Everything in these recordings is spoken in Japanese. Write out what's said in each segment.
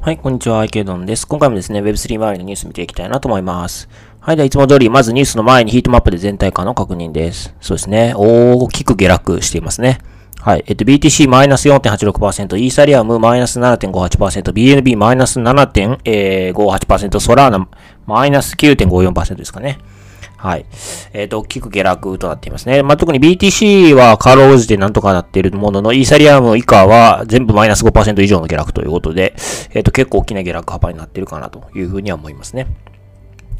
はい、こんにちは、アイケドンです。今回もですね、Web3 周りのニュース見ていきたいなと思います。はい、では、いつも通り、まずニュースの前にヒートマップで全体感の確認です。そうですね、大きく下落していますね。はい。えっと、BTC マイナス4.86%、イーサリアムマイナス7.58%、BNB マイナス7.58%、ソラーナマイナス9.54%ですかね。はい。えっ、ー、と、大きく下落となっていますね。まあ、特に BTC はカロージでなんとかなっているものの、イーサリアム以下は全部マイナス5%以上の下落ということで、えっ、ー、と、結構大きな下落幅になっているかなというふうには思いますね。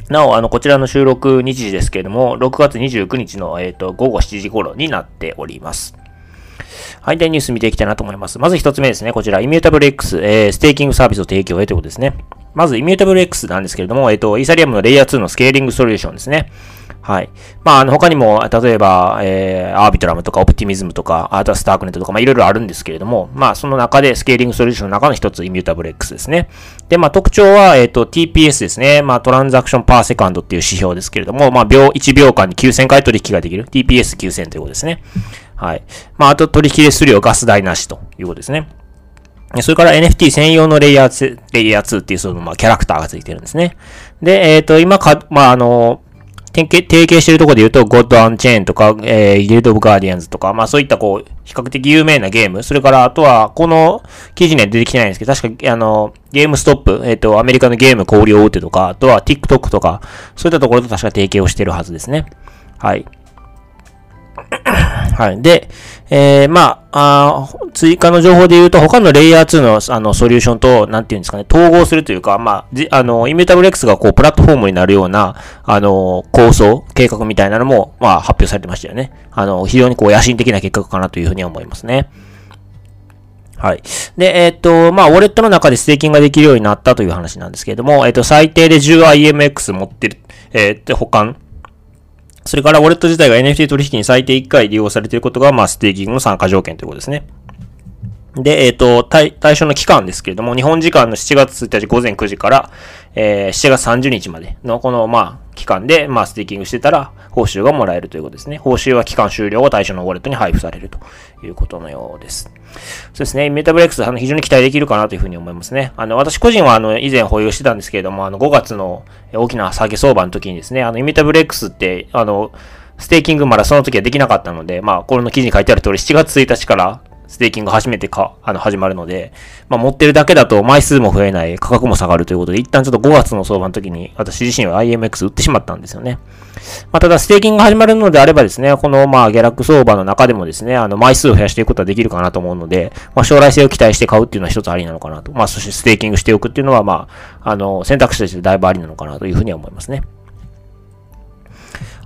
なお、あの、こちらの収録日時ですけれども、6月29日の、えっ、ー、と、午後7時頃になっております。はい、で、ニュース見ていきたいなと思います。まず一つ目ですね。こちら、 Immutable X、えー、ステーキングサービスを提供へということですね。まず、イミュータブル X なんですけれども、えっ、と、イーサリアムのレイヤー2のスケーリングソリューションですね。はい。まあ、あの、他にも、例えば、えー、 Arbitrum とか、 Optimism とか、あとは Starknet とか、まあ、いろいろあるんですけれども、まあ、その中で、スケーリングソリューションの中の一つ、 Immutable X ですね。で、まあ、特徴は、えっ、ー、と、TPS ですね。まあ、 transaction per second っていう指標ですけれども、まあ、秒、1秒間に9000回取引ができる。TPS9000 ということですね。はい。まあ、あと取引手数料ガス代なしということですね。それから NFT 専用のレイヤー2、レイヤー2っていうその、まあ、キャラクターがついてるんですね。で、えっ、ー、と、今か、まあ、あの、提携してるところで言うと、 Gods Unchained とか、えー、 Guild of Guardians とか、まあそういったこう、比較的有名なゲーム、それからあとは、この記事には出てきてないんですけど、確か、あの、ゲームストップ、えっ、ー、と、アメリカのゲーム小売大手とか、あとは TikTok とか、そういったところと確か提携をしてるはずですね。はい。はい。で、えー、まあ、あ追加の情報で言うと、他のレイヤー2のあのソリューションと、なんていうんですかね、統合するというか、まあ、じあの、イミュータブル X がこう、プラットフォームになるような、あの、構想、計画みたいなのも、まあ、発表されてましたよね。あの、非常にこう、野心的な計画かなというふうに思いますね。はい。で、えっ、と、まあ、ウォレットの中でステーキングができるようになったという話なんですけれども、えっ、と、最低で 10IMX 持ってる、えっ、と、保管それから、ウォレット自体が NFT 取引に最低1回利用されていることが、まあ、ステーキングの参加条件ということですね。で、えっ、ー、と、対、対象の期間ですけれども、日本時間の7月1日午前9時から、えー、7月30日までのこの、まあ、期間で、まあ、ステーキングしてたら、報酬がもらえるということですね。報酬は期間終了後、対象のウォレットに配布されるということのようです。そうですね。 Immutable X、あの、非常に期待できるかなというふうに思いますね。あの、私個人は、あの、以前保有してたんですけれども、あの、5月の大きな下げ相場の時にですね、あの、 Immutable X って、あの、ステーキングまだその時はできなかったので、まあ、これの記事に書いてある通り、7月1日からステーキング初めてか、あの、始まるので、まあ、持ってるだけだと枚数も増えない、価格も下がるということで、一旦ちょっと5月の相場の時に、私自身は IMX 売ってしまったんですよね。まあ、ただ、ステーキングが始まるのであればですね、この、まあ、下落相場の中でもですね、あの、枚数を増やしていくことはできるかなと思うので、まあ、将来性を期待して買うっていうのは一つありなのかなと。まあ、そしてステーキングしておくっていうのは、まあ、あの、選択肢としてだいぶありなのかなというふうには思いますね。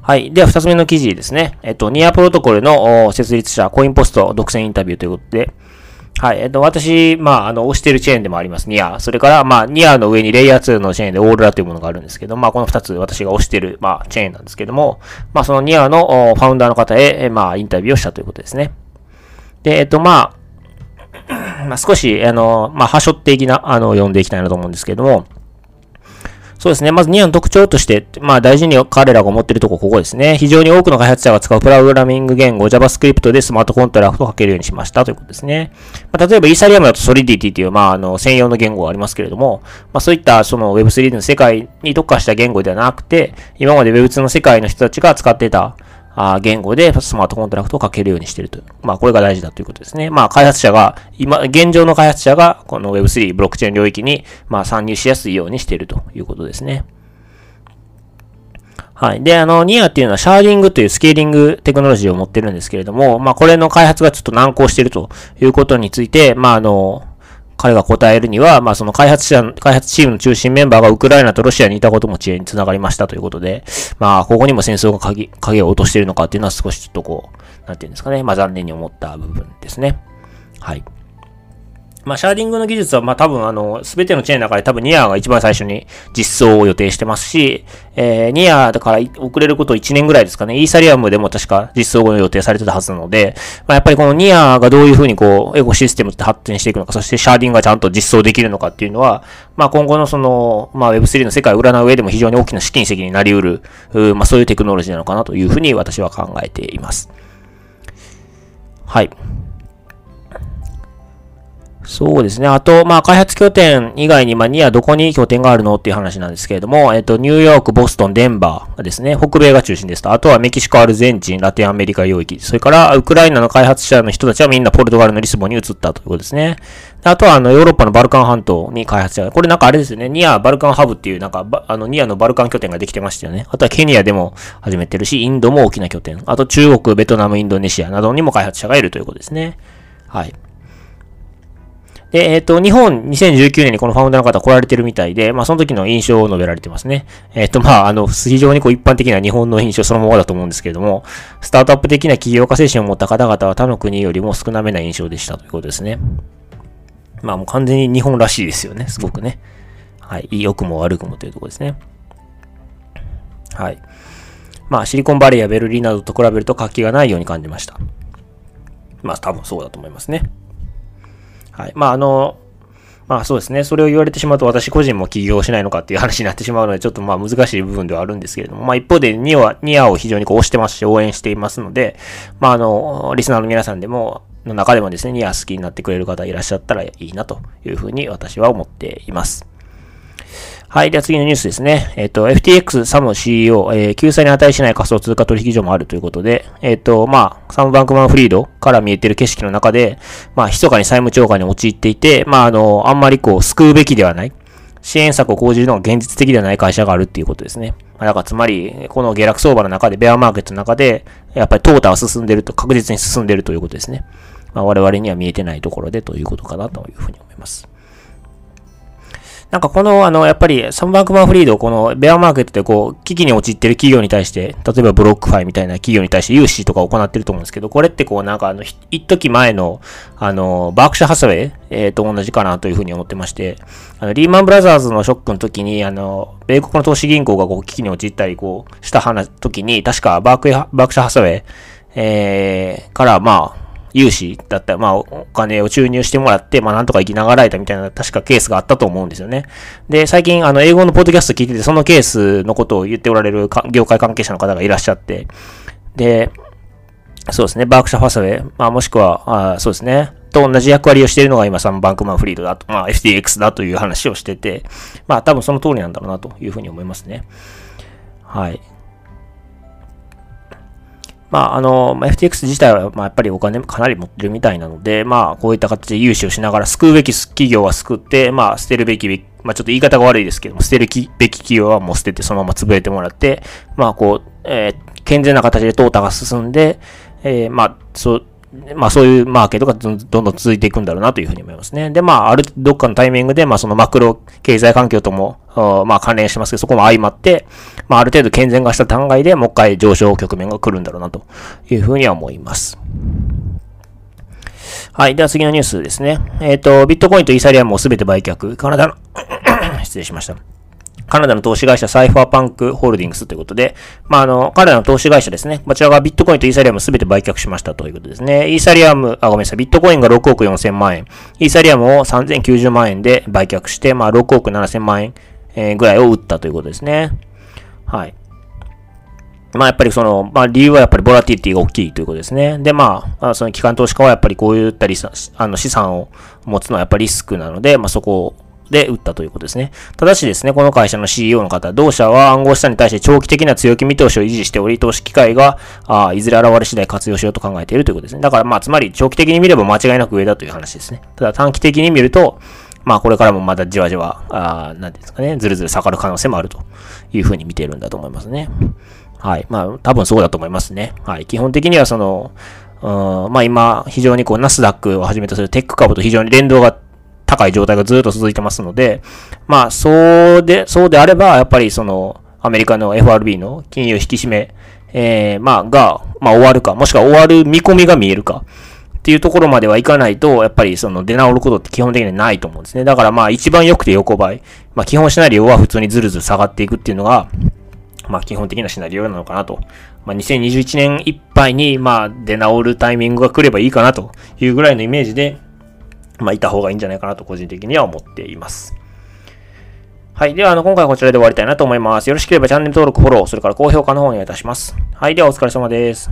はい。では、二つ目の記事ですね。えっと、 NEAR Protocol の設立者、 CoinPost 独占インタビューということで、はい。えっと、私、まあ、あの、推してるチェーンでもあります、ニア。それから、まあ、ニアの上にレイヤー2のチェーンでオーロラというものがあるんですけど、まあ、この二つ私が推してる、まあ、チェーンなんですけども、まあ、そのニアのファウンダーの方へ、まあ、インタビューをしたということですね。で、えっと、まあ、まあ、少し、あの、まあ、はしょ的な、あの、読んでいきたいなと思うんですけども、そうですね。まず2案の特徴として、まあ大事に彼らが思っているとこ、ここですね。非常に多くの開発者が使うプログラミング言語 JavaScript でスマートコントラクトを書けるようにしましたということですね。まあ、例えばイーサリアムだと Solidity という、まああの、専用の言語がありますけれども、まあそういったその Web3 の世界に特化した言語ではなくて、今まで Web2 の世界の人たちが使っていたあ言語でスマートコントラクトを書けるようにしていると。まあ、これが大事だということですね。まあ、開発者が、今、現状の開発者が、この Web3、ブロックチェーン領域に、まあ、参入しやすいようにしているということですね。はい。で、あの、ニアっていうのはシャーディングというスケーリングテクノロジーを持ってるんですけれども、まあ、これの開発がちょっと難航しているということについて、まあ、あの、彼が答えるには、まあ、その開発者、開発チームの中心メンバーがウクライナとロシアにいたことも遅延につながりましたということで、まあ、ここにも戦争が影影を落としているのかっていうのは少しちょっとこう、なんていうんですかね、まあ、残念に思った部分ですね。はい。まあ、シャーディングの技術は、まあ、多分、あの、すべてのチェーンの中で多分ニアが一番最初に実装を予定してますし、えー、ニアから遅れること1年ぐらいですかね。イーサリアムでも確か実装後予定されてたはずなので、まあ、やっぱりこのニアがどういうふうにこう、エコシステムって発展していくのか、そしてシャーディングがちゃんと実装できるのかっていうのは、まあ、今後のその、まあ、Web3 の世界を占う上でも非常に大きな試金石になり得る、まあ、そういうテクノロジーなのかなというふうに私は考えています。はい。そうですね。あと、まあ、開発拠点以外に、まあ、ニアどこに拠点があるのっていう話なんですけれども、えっと、ニューヨーク、ボストン、デンバーですね。北米が中心ですと。あとはメキシコ、アルゼンチン、ラテンアメリカ領域。それから、ウクライナの開発者の人たちはみんなポルトガルのリスボンに移ったということですね。あとは、あの、ヨーロッパのバルカン半島に開発者が、これなんかあれですよね。ニア、バルカンハブっていう、なんか、あの、ニアのバルカン拠点ができてましたよね。あとはケニアでも始めてるし、インドも大きな拠点。あと中国、ベトナム、インドネシアなどにも開発者がいるということですね。はい。で、えっ、ー、と、日本2019年にこのファウンダーの方来られてるみたいで、まあその時の印象を述べられてますね。えっ、ー、と、まああの、非常にこう一般的な日本の印象そのままだと思うんですけれども、スタートアップ的な起業家精神を持った方々は他の国よりも少なめな印象でしたということですね。まあもう完全に日本らしいですよね、すごくね。はい。良くも悪くもというところですね。はい。まあシリコンバレーやベルリンなどと比べると活気がないように感じました。まあ多分そうだと思いますね。はい。まあ、あの、まあそうですね。それを言われてしまうと私個人も起業しないのかっていう話になってしまうので、ちょっとまあ難しい部分ではあるんですけれども、まあ一方でニアニアを非常にこう推してますし、応援していますので、まああの、リスナーの皆さんでも、の中でもですね、ニア好きになってくれる方いらっしゃったらいいなというふうに私は思っています。はい。では次のニュースですね。えっ、ー、と、FTX サム CEO、えー、救済に値しない仮想通貨取引所もあるということで、えっ、ー、と、まあ、サムバンクマンフリードから見えてる景色の中で、まあ、密かに債務超過に陥っていて、まあ、あの、あんまりこう、救うべきではない。支援策を講じるのが現実的ではない会社があるっていうことですね。まあ、だからつまり、この下落相場の中で、ベアマーケットの中で、やっぱり淘汰は進んでると、確実に進んでるということですね。まあ、我々には見えてないところでということかなというふうに思います。なんかこの、あの、やっぱり、サムバンクマンフリード、この、ベアマーケットでこう、危機に陥ってる企業に対して、例えば BlockFi みたいな企業に対して融資とか行ってると思うんですけど、これってこう、なんかあの、一時前の、あの、 Berkshire Hathaway、えー、と同じかなというふうに思ってまして、あの、リーマンブラザーズのショックの時に、あの、米国の投資銀行がこう、危機に陥ったり、こう、した話、時に、確かバーク、 Berkshire Hathaway、えー、から、まあ、融資だったら、まあ、お金を注入してもらって、まあ、なんとか生きながらえたみたいな、確かケースがあったと思うんですよね。で、最近、あの、英語のポッドキャスト聞いてて、そのケースのことを言っておられる業界関係者の方がいらっしゃって、で、そうですね、バークシャファサウェイ、まあ、もしくは、あそうですね、と同じ役割をしているのが今、サムバンクマンフリードだと、まあ、FTX だという話をしてて、まあ、多分その通りなんだろうなというふうに思いますね。はい。まあ、あの、FTX 自体は、まあ、やっぱりお金かなり持ってるみたいなので、まあ、こういった形で融資をしながら救うべき企業は救って、まあ、捨てるべき、まあ、ちょっと言い方が悪いですけども、捨てるべき企業はもう捨ててそのまま潰れてもらって、まあ、こう、えー、健全な形で淘汰が進んで、えー、まあ、そう、まあそういうマーケットがどんどん続いていくんだろうなというふうに思いますね。で、まあ、ある、どっかのタイミングで、まあそのマクロ経済環境とも、まあ関連してますけど、そこも相まって、まあある程度健全化した段階でもう一回上昇局面が来るんだろうなというふうには思います。はい。では次のニュースですね。えっ、ー、と、ビットコインとイーサリアムをすべて売却。カナダの 失礼しました。カナダの投資会社サイファーパンクホールディングスということで、まあ、あの、カナダの投資会社ですね。こちらがビットコインとイーサリアムすべて売却しましたということですね。イーサリアム、あ、ごめんなさい。ビットコインが6億4千万円。イーサリアムを3090万円で売却して、まあ、6億7千万円、えー、ぐらいを売ったということですね。はい。まあやっぱりその、まあ理由はやっぱりボラティティが大きいということですね。でまあ、その機関投資家はやっぱりこういったりあの資産を持つのはやっぱりリスクなので、まあそこをで売ったということですね。ただしですね、この会社の CEO の方、同社は暗号資産に対して長期的な強気見通しを維持しており、投資機会が、あいずれ現れ次第活用しようと考えているということですね。だからまあ、つまり長期的に見れば間違いなく上だという話ですね。ただ短期的に見ると、まあ、これからもまだじわじわ、あなんですかね、ずるずる下がる可能性もあるというふうに見ているんだと思いますね。はい。まあ、多分そうだと思いますね。はい。基本的にはその、うん、まあ今、非常にこう、ナスダックをはじめとするテック株と非常に連動が高い状態がずっと続いてますので、まあ、そうで、そうであれば、やっぱりその、アメリカの FRB の金融引き締め、えー、まあ、が、まあ、終わるか、もしくは終わる見込みが見えるか、っていうところまではいかないと、やっぱりその出直ることって基本的にないと思うんですね。だからまあ一番良くて横ばい。まあ基本シナリオは普通にずるずる下がっていくっていうのが、まあ基本的なシナリオなのかなと。まあ2021年いっぱいにまあ出直るタイミングが来ればいいかなというぐらいのイメージで、まあ、いた方がいいんじゃないかなと個人的には思っています。はい。では、あの、今回はこちらで終わりたいなと思います。よろしければチャンネル登録、フォロー、それから高評価の方お願いいたします。はい。では、お疲れ様です。